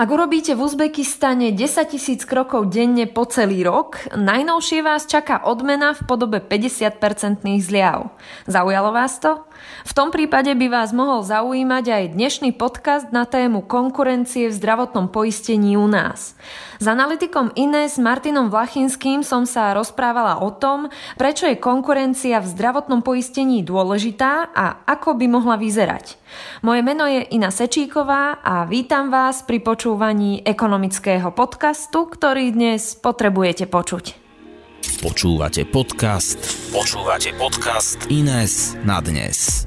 Ak urobíte v Uzbekistane 10 tisíc krokov denne po celý rok, najnovšie vás čaká odmena v podobe 50-percentných zliav. Zaujalo vás to? V tom prípade by vás mohol zaujímať aj dnešný podcast na tému konkurencie v zdravotnom poistení u nás. S analytikom Ines Martinom Vlachinským som sa rozprávala o tom, prečo je konkurencia v zdravotnom poistení dôležitá a ako by mohla vyzerať. Moje meno je Ina Sečíková a vítam vás pri počúvaní ekonomického podcastu, ktorý dnes potrebujete počuť. Počúvate podcast. Počúvate podcast Ines na dnes.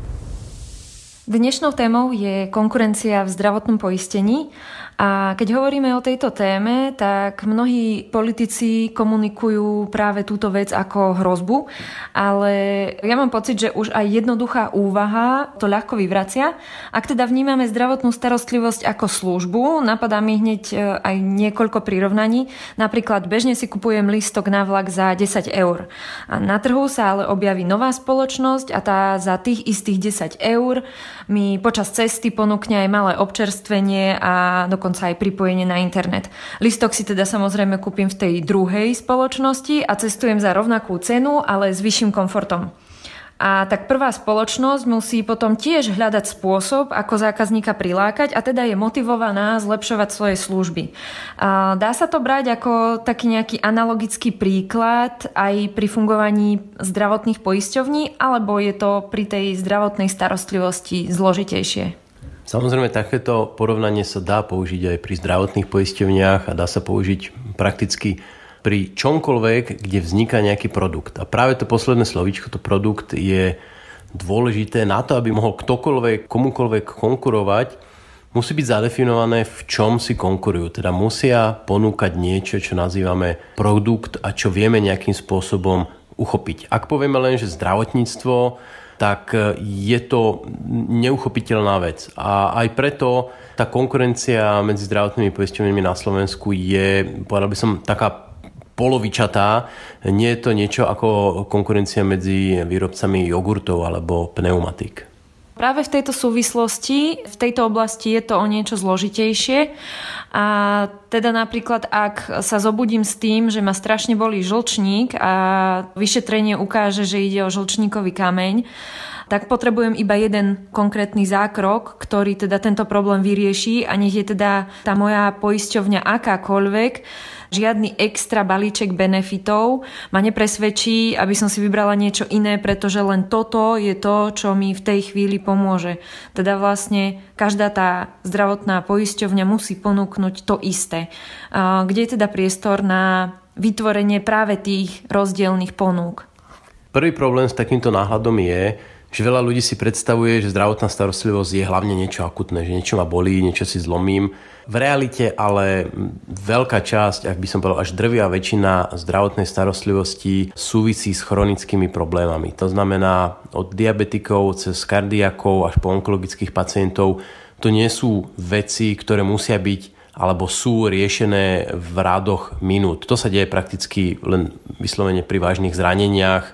Dnešnou témou je konkurencia v zdravotnom poistení a keď hovoríme o tejto téme, tak mnohí politici komunikujú práve túto vec ako hrozbu, ale ja mám pocit, že už aj jednoduchá úvaha to ľahko vyvracia. Ak teda vnímame zdravotnú starostlivosť ako službu, napadá mi hneď e, aj niekoľko prirovnaní. Napríklad bežne si kupujem listok na vlak za 10 eur. A na trhu sa ale objaví nová spoločnosť a tá za tých istých 10 eur mi počas cesty ponúkne aj malé občerstvenie a dokonca aj pripojenie na internet. Listok si teda samozrejme kúpim v tej druhej spoločnosti a cestujem za rovnakú cenu, ale s vyšším komfortom. A tak prvá spoločnosť musí potom tiež hľadať spôsob, ako zákazníka prilákať a teda je motivovaná zlepšovať svoje služby. A dá sa to brať ako taký nejaký analogický príklad aj pri fungovaní zdravotných poisťovní, alebo je to pri tej zdravotnej starostlivosti zložitejšie? Samozrejme, takéto porovnanie sa dá použiť aj pri zdravotných poisťovniach a dá sa použiť prakticky pri čomkoľvek, kde vzniká nejaký produkt. A práve to posledné slovíčko, to produkt, je dôležité na to, aby mohol ktokoľvek, komukoľvek konkurovať, musí byť zadefinované, v čom si konkurujú. Teda musia ponúkať niečo, čo nazývame produkt a čo vieme nejakým spôsobom uchopiť. Ak povieme len, že zdravotníctvo, tak e, je to neuchopiteľná vec. A aj preto tá konkurencia medzi zdravotnými poisťovňami na Slovensku je, povedal by som, taká polovičatá. Nie je to niečo ako konkurencia medzi výrobcami jogurtov alebo pneumatik. Práve v tejto súvislosti, v tejto oblasti je to o niečo zložitejšie a teda napríklad, ak sa zobudím s tým, že ma strašne bolí žlčník a vyšetrenie ukáže, že ide o žlčníkový kameň, tak potrebujem iba jeden konkrétny zákrok, ktorý teda tento problém vyrieši a nech je teda tá moja poisťovňa akákoľvek, žiadny extra balíček benefitov ma nepresvedčí, aby som si vybrala niečo iné, pretože len toto je to, čo mi v tej chvíli pomôže. Teda vlastne každá tá zdravotná poisťovňa musí ponúknuť to isté. Kde je teda priestor na vytvorenie práve tých rozdielných ponúk? Prvý problém s takýmto náhľadom je, že veľa ľudí si predstavuje, že zdravotná starostlivosť je hlavne niečo akutné, že niečo ma bolí, niečo si zlomím. V realite ale veľká časť, ak by som povedal až drvia väčšina zdravotnej starostlivosti súvisí s chronickými problémami. To znamená od diabetikov cez kardiakov až po onkologických pacientov. To nie sú veci, ktoré musia byť alebo sú riešené v rádoch minút. To sa deje prakticky len vyslovene pri vážnych zraneniach,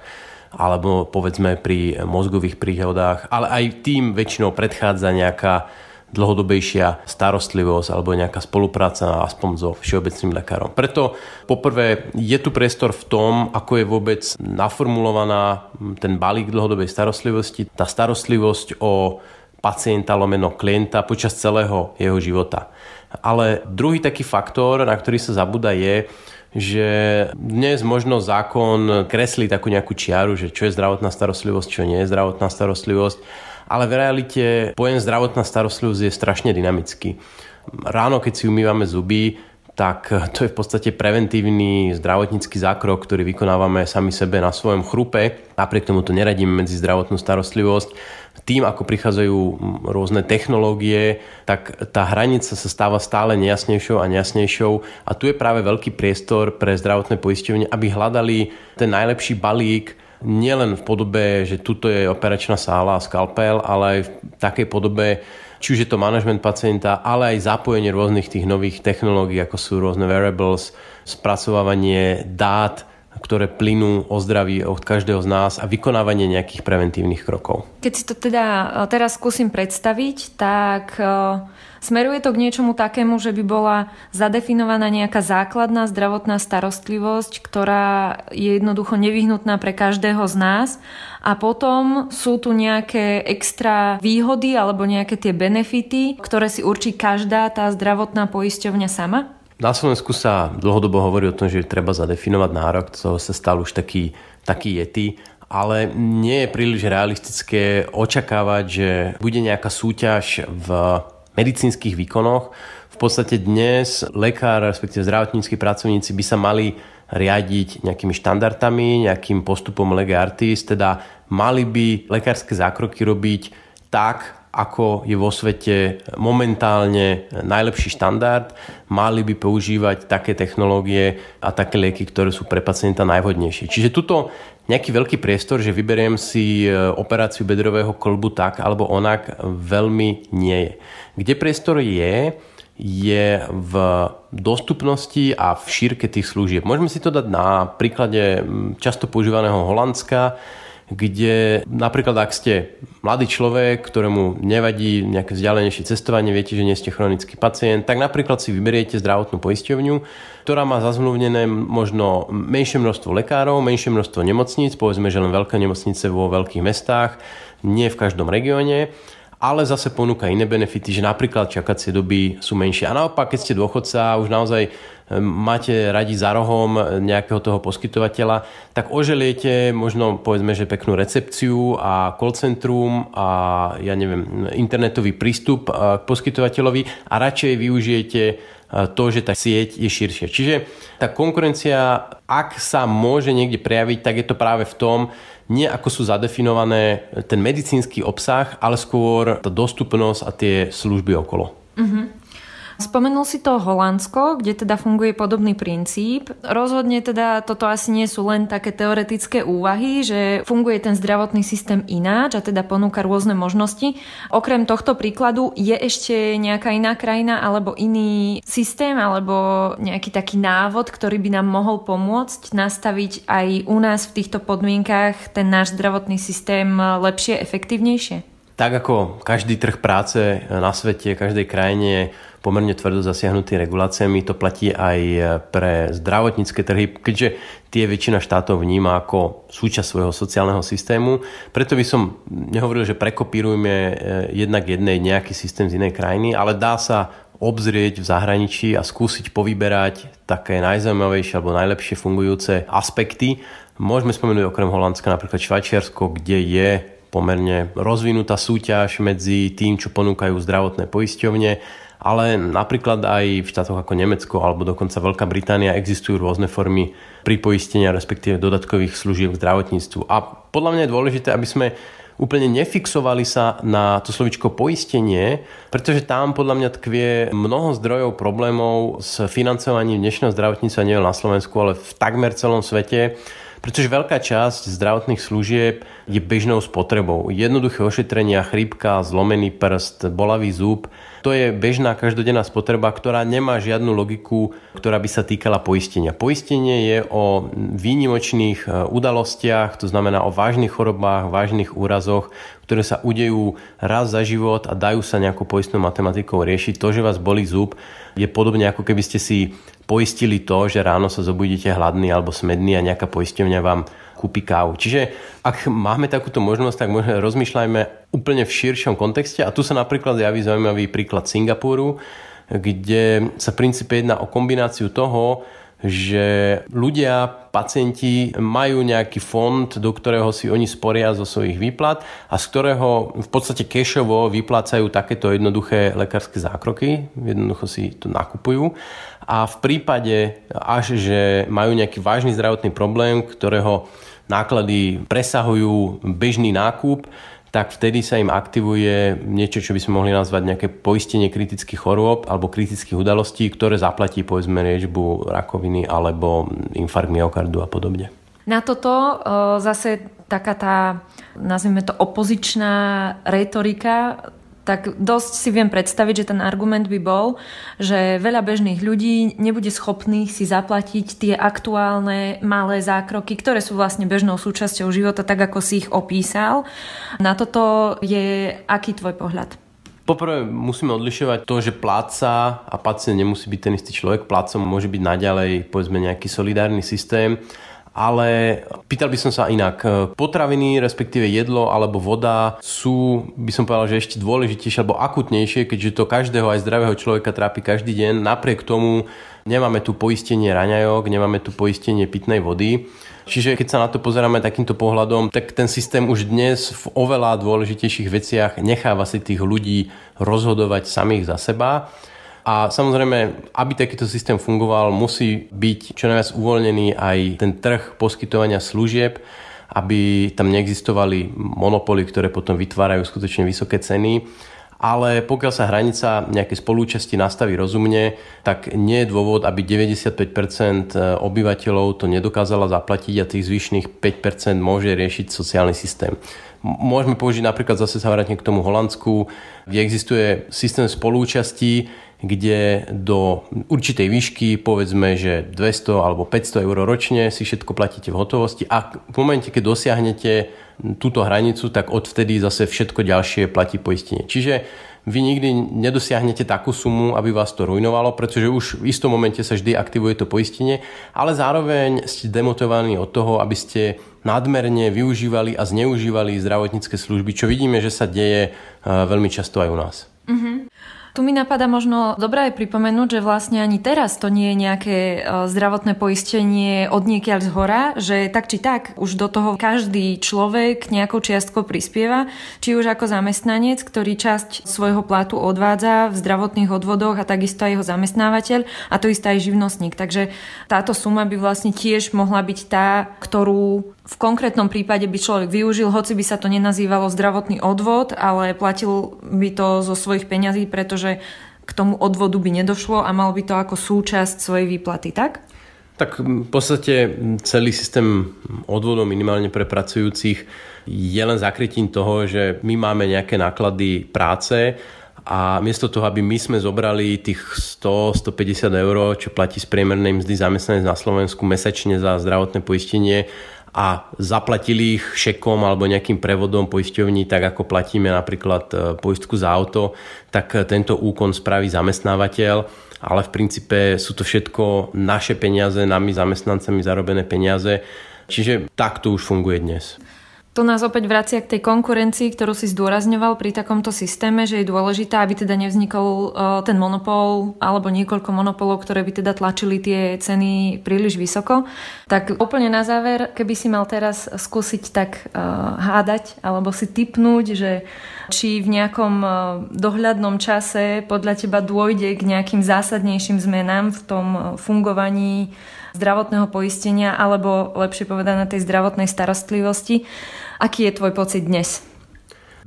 alebo povedzme pri mozgových príhodách, ale aj tým väčšinou predchádza nejaká dlhodobejšia starostlivosť alebo nejaká spolupráca aspoň so všeobecným lekárom. Preto poprvé je tu priestor v tom, ako je vôbec naformulovaná ten balík dlhodobej starostlivosti, tá starostlivosť o pacienta lomeno klienta počas celého jeho života. Ale druhý taký faktor, na ktorý sa zabúda je, že dnes možno zákon kreslí takú nejakú čiaru, že čo je zdravotná starostlivosť, čo nie je zdravotná starostlivosť, ale v realite pojem zdravotná starostlivosť je strašne dynamický. Ráno, keď si umývame zuby, tak to je v podstate preventívny zdravotnícky zákrok, ktorý vykonávame sami sebe na svojom chrupe. Napriek tomu to neradíme medzi zdravotnú starostlivosť tým, ako prichádzajú rôzne technológie, tak tá hranica sa stáva stále nejasnejšou a nejasnejšou a tu je práve veľký priestor pre zdravotné poisťovne, aby hľadali ten najlepší balík nielen v podobe, že tuto je operačná sála a skalpel, ale aj v takej podobe, či už je to management pacienta, ale aj zapojenie rôznych tých nových technológií, ako sú rôzne wearables, spracovávanie dát ktoré plynú o zdraví od každého z nás a vykonávanie nejakých preventívnych krokov. Keď si to teda e, teraz skúsim predstaviť, tak e, smeruje to k niečomu takému, že by bola zadefinovaná nejaká základná zdravotná starostlivosť, ktorá je jednoducho nevyhnutná pre každého z nás a potom sú tu nejaké extra výhody alebo nejaké tie benefity, ktoré si určí každá tá zdravotná poisťovňa sama? Na Slovensku sa dlhodobo hovorí o tom, že treba zadefinovať nárok, to sa stal už taký, taký jety, ale nie je príliš realistické očakávať, že bude nejaká súťaž v medicínskych výkonoch. V podstate dnes lekár, respektíve zdravotníckí pracovníci by sa mali riadiť nejakými štandardami, nejakým postupom lege artis, teda mali by lekárske zákroky robiť tak, ako je vo svete momentálne najlepší štandard. Mali by používať také technológie a také lieky, ktoré sú pre pacienta najvhodnejšie. Čiže tuto nejaký veľký priestor, že vyberiem si e, operáciu bedrového kolbu tak alebo onak, veľmi nie je. Kde priestor je, je v dostupnosti a v šírke tých služieb. Môžeme si to dať na príklade často používaného Holandska, kde napríklad ak ste mladý človek, ktorému nevadí nejaké vzdialenejšie cestovanie, viete, že nie ste chronický pacient, tak napríklad si vyberiete zdravotnú poisťovňu, ktorá má zazmluvnené možno menšie množstvo lekárov, menšie množstvo nemocníc, povedzme, že len veľké nemocnice vo veľkých mestách, nie v každom regióne ale zase ponúka iné benefity, že napríklad čakacie doby sú menšie. A naopak, keď ste dôchodca, už naozaj máte radi za rohom nejakého toho poskytovateľa, tak oželiete možno povedzme, že peknú recepciu a call centrum a ja neviem, internetový prístup k poskytovateľovi a radšej využijete to, že tá sieť je širšia. Čiže tá konkurencia, ak sa môže niekde prejaviť, tak je to práve v tom, nie ako sú zadefinované ten medicínsky obsah, ale skôr tá dostupnosť a tie služby okolo. Uh-huh. Spomenul si to Holandsko, kde teda funguje podobný princíp. Rozhodne teda toto asi nie sú len také teoretické úvahy, že funguje ten zdravotný systém ináč a teda ponúka rôzne možnosti. Okrem tohto príkladu je ešte nejaká iná krajina alebo iný systém alebo nejaký taký návod, ktorý by nám mohol pomôcť nastaviť aj u nás v týchto podmienkach ten náš zdravotný systém lepšie, efektívnejšie? Tak ako každý trh práce na svete, každej krajine pomerne tvrdo zasiahnutý reguláciami. To platí aj pre zdravotnícke trhy, keďže tie väčšina štátov vníma ako súčasť svojho sociálneho systému. Preto by som nehovoril, že prekopírujme eh, jednak jednej nejaký systém z inej krajiny, ale dá sa obzrieť v zahraničí a skúsiť povyberať také najzaujímavejšie alebo najlepšie fungujúce aspekty. Môžeme spomenúť okrem Holandska napríklad Švajčiarsko, kde je pomerne rozvinutá súťaž medzi tým, čo ponúkajú zdravotné poisťovne ale napríklad aj v štátoch ako Nemecko alebo dokonca Veľká Británia existujú rôzne formy pripoistenia, respektíve dodatkových služieb k zdravotníctvu. A podľa mňa je dôležité, aby sme úplne nefixovali sa na to slovičko poistenie, pretože tam podľa mňa tkvie mnoho zdrojov problémov s financovaním dnešného zdravotníctva nie na Slovensku, ale v takmer celom svete pretože veľká časť zdravotných služieb je bežnou spotrebou. Jednoduché ošetrenia, chrípka, zlomený prst, bolavý zub to je bežná každodenná spotreba, ktorá nemá žiadnu logiku, ktorá by sa týkala poistenia. Poistenie je o výnimočných e, udalostiach, to znamená o vážnych chorobách, vážnych úrazoch, ktoré sa udejú raz za život a dajú sa nejakou poistnou matematikou riešiť. To, že vás bolí zub, je podobne ako keby ste si poistili to, že ráno sa zobudíte hladný alebo smedný a nejaká poisťovňa vám kúpi kávu. Čiže ak máme takúto možnosť, tak možno rozmýšľajme úplne v širšom kontexte. A tu sa napríklad javí zaujímavý príklad Singapuru, kde sa princípe jedná o kombináciu toho, že ľudia, pacienti majú nejaký fond, do ktorého si oni sporia zo svojich výplat a z ktorého v podstate kešovo vyplácajú takéto jednoduché lekárske zákroky, jednoducho si to nakupujú a v prípade až, že majú nejaký vážny zdravotný problém, ktorého náklady presahujú bežný nákup, tak vtedy sa im aktivuje niečo, čo by sme mohli nazvať nejaké poistenie kritických chorôb alebo kritických udalostí, ktoré zaplatí povedzme liečbu rakoviny alebo infarkt myokardu a podobne. Na toto e, zase taká tá, nazvime to opozičná retorika tak dosť si viem predstaviť, že ten argument by bol, že veľa bežných ľudí nebude schopných si zaplatiť tie aktuálne malé zákroky, ktoré sú vlastne bežnou súčasťou života, tak ako si ich opísal. Na toto je aký tvoj pohľad? Poprvé musíme odlišovať to, že pláca a pacient nemusí byť ten istý človek. Plácom môže byť naďalej povedzme nejaký solidárny systém, ale pýtal by som sa inak. Potraviny, respektíve jedlo alebo voda sú, by som povedal, že ešte dôležitejšie alebo akutnejšie, keďže to každého aj zdravého človeka trápi každý deň. Napriek tomu nemáme tu poistenie raňajok, nemáme tu poistenie pitnej vody. Čiže keď sa na to pozeráme takýmto pohľadom, tak ten systém už dnes v oveľa dôležitejších veciach necháva si tých ľudí rozhodovať samých za seba. A samozrejme, aby takýto systém fungoval, musí byť čo najviac uvoľnený aj ten trh poskytovania služieb, aby tam neexistovali monopoly, ktoré potom vytvárajú skutočne vysoké ceny ale pokiaľ sa hranica nejakej spolúčasti nastaví rozumne, tak nie je dôvod, aby 95% obyvateľov to nedokázala zaplatiť a tých zvyšných 5% môže riešiť sociálny systém. Môžeme použiť napríklad zase sa vrátiť k tomu Holandsku, kde existuje systém spolúčasti, kde do určitej výšky, povedzme, že 200 alebo 500 eur ročne si všetko platíte v hotovosti a v momente, keď dosiahnete túto hranicu, tak odvtedy zase všetko ďalšie platí poistenie. Čiže vy nikdy nedosiahnete takú sumu, aby vás to rujnovalo, pretože už v istom momente sa vždy aktivuje to poistenie, ale zároveň ste demotivovaní od toho, aby ste nadmerne využívali a zneužívali zdravotnícke služby, čo vidíme, že sa deje eh, veľmi často aj u nás. Mm-hmm. Tu mi napadá možno dobré aj pripomenúť, že vlastne ani teraz to nie je nejaké e, zdravotné poistenie od niekiaľ z hora, že tak či tak už do toho každý človek nejakou čiastkou prispieva, či už ako zamestnanec, ktorý časť svojho platu odvádza v zdravotných odvodoch a takisto aj jeho zamestnávateľ a to isté aj živnostník. Takže táto suma by vlastne tiež mohla byť tá, ktorú v konkrétnom prípade by človek využil, hoci by sa to nenazývalo zdravotný odvod, ale platil by to zo svojich peňazí, pretože k tomu odvodu by nedošlo a mal by to ako súčasť svojej výplaty, tak? Tak v podstate celý systém odvodov minimálne pre pracujúcich je len zakrytím toho, že my máme nejaké náklady práce a miesto toho, aby my sme zobrali tých 100-150 eur, čo platí z priemernej mzdy zamestnanec na Slovensku mesačne za zdravotné poistenie a zaplatili ich šekom alebo nejakým prevodom poisťovní, tak ako platíme napríklad e, poistku za auto, tak tento úkon spraví zamestnávateľ, ale v princípe sú to všetko naše peniaze, nami zamestnancami zarobené peniaze, čiže tak to už funguje dnes. To nás opäť vracia k tej konkurencii, ktorú si zdôrazňoval pri takomto systéme, že je dôležité, aby teda nevznikol e, ten monopol alebo niekoľko monopolov, ktoré by teda tlačili tie ceny príliš vysoko. Tak úplne na záver, keby si mal teraz skúsiť tak uh, hádať alebo si typnúť, že či v nejakom uh, dohľadnom čase podľa teba dôjde k nejakým zásadnejším zmenám v tom fungovaní zdravotného poistenia alebo lepšie povedané tej zdravotnej starostlivosti. Aký je tvoj pocit dnes?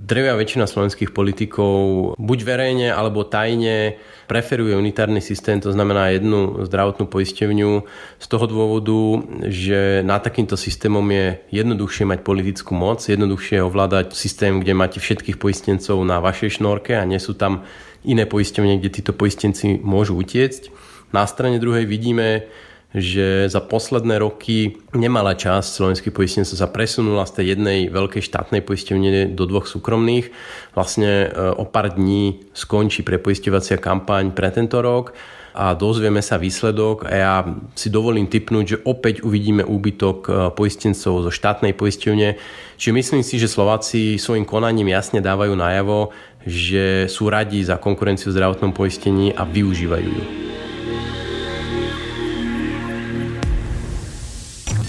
Drevia väčšina slovenských politikov buď verejne alebo tajne preferuje unitárny systém, to znamená jednu zdravotnú poistevňu z toho dôvodu, že na takýmto systémom je jednoduchšie mať politickú moc, jednoduchšie ovládať systém, kde máte všetkých poistencov na vašej šnorke a nie sú tam iné poistevne, kde títo poistenci môžu utiecť. Na strane druhej vidíme, že za posledné roky nemalá časť slovenských poistencov sa presunula z tej jednej veľkej štátnej poistenie do dvoch súkromných. Vlastne e, o pár dní skončí prepoistovacia kampaň pre tento rok a dozvieme sa výsledok a ja si dovolím typnúť, že opäť uvidíme úbytok e, poistencov zo štátnej poisťovne. Čiže myslím si, že Slováci svojim konaním jasne dávajú najavo, že sú radi za konkurenciu v zdravotnom poistení a využívajú ju.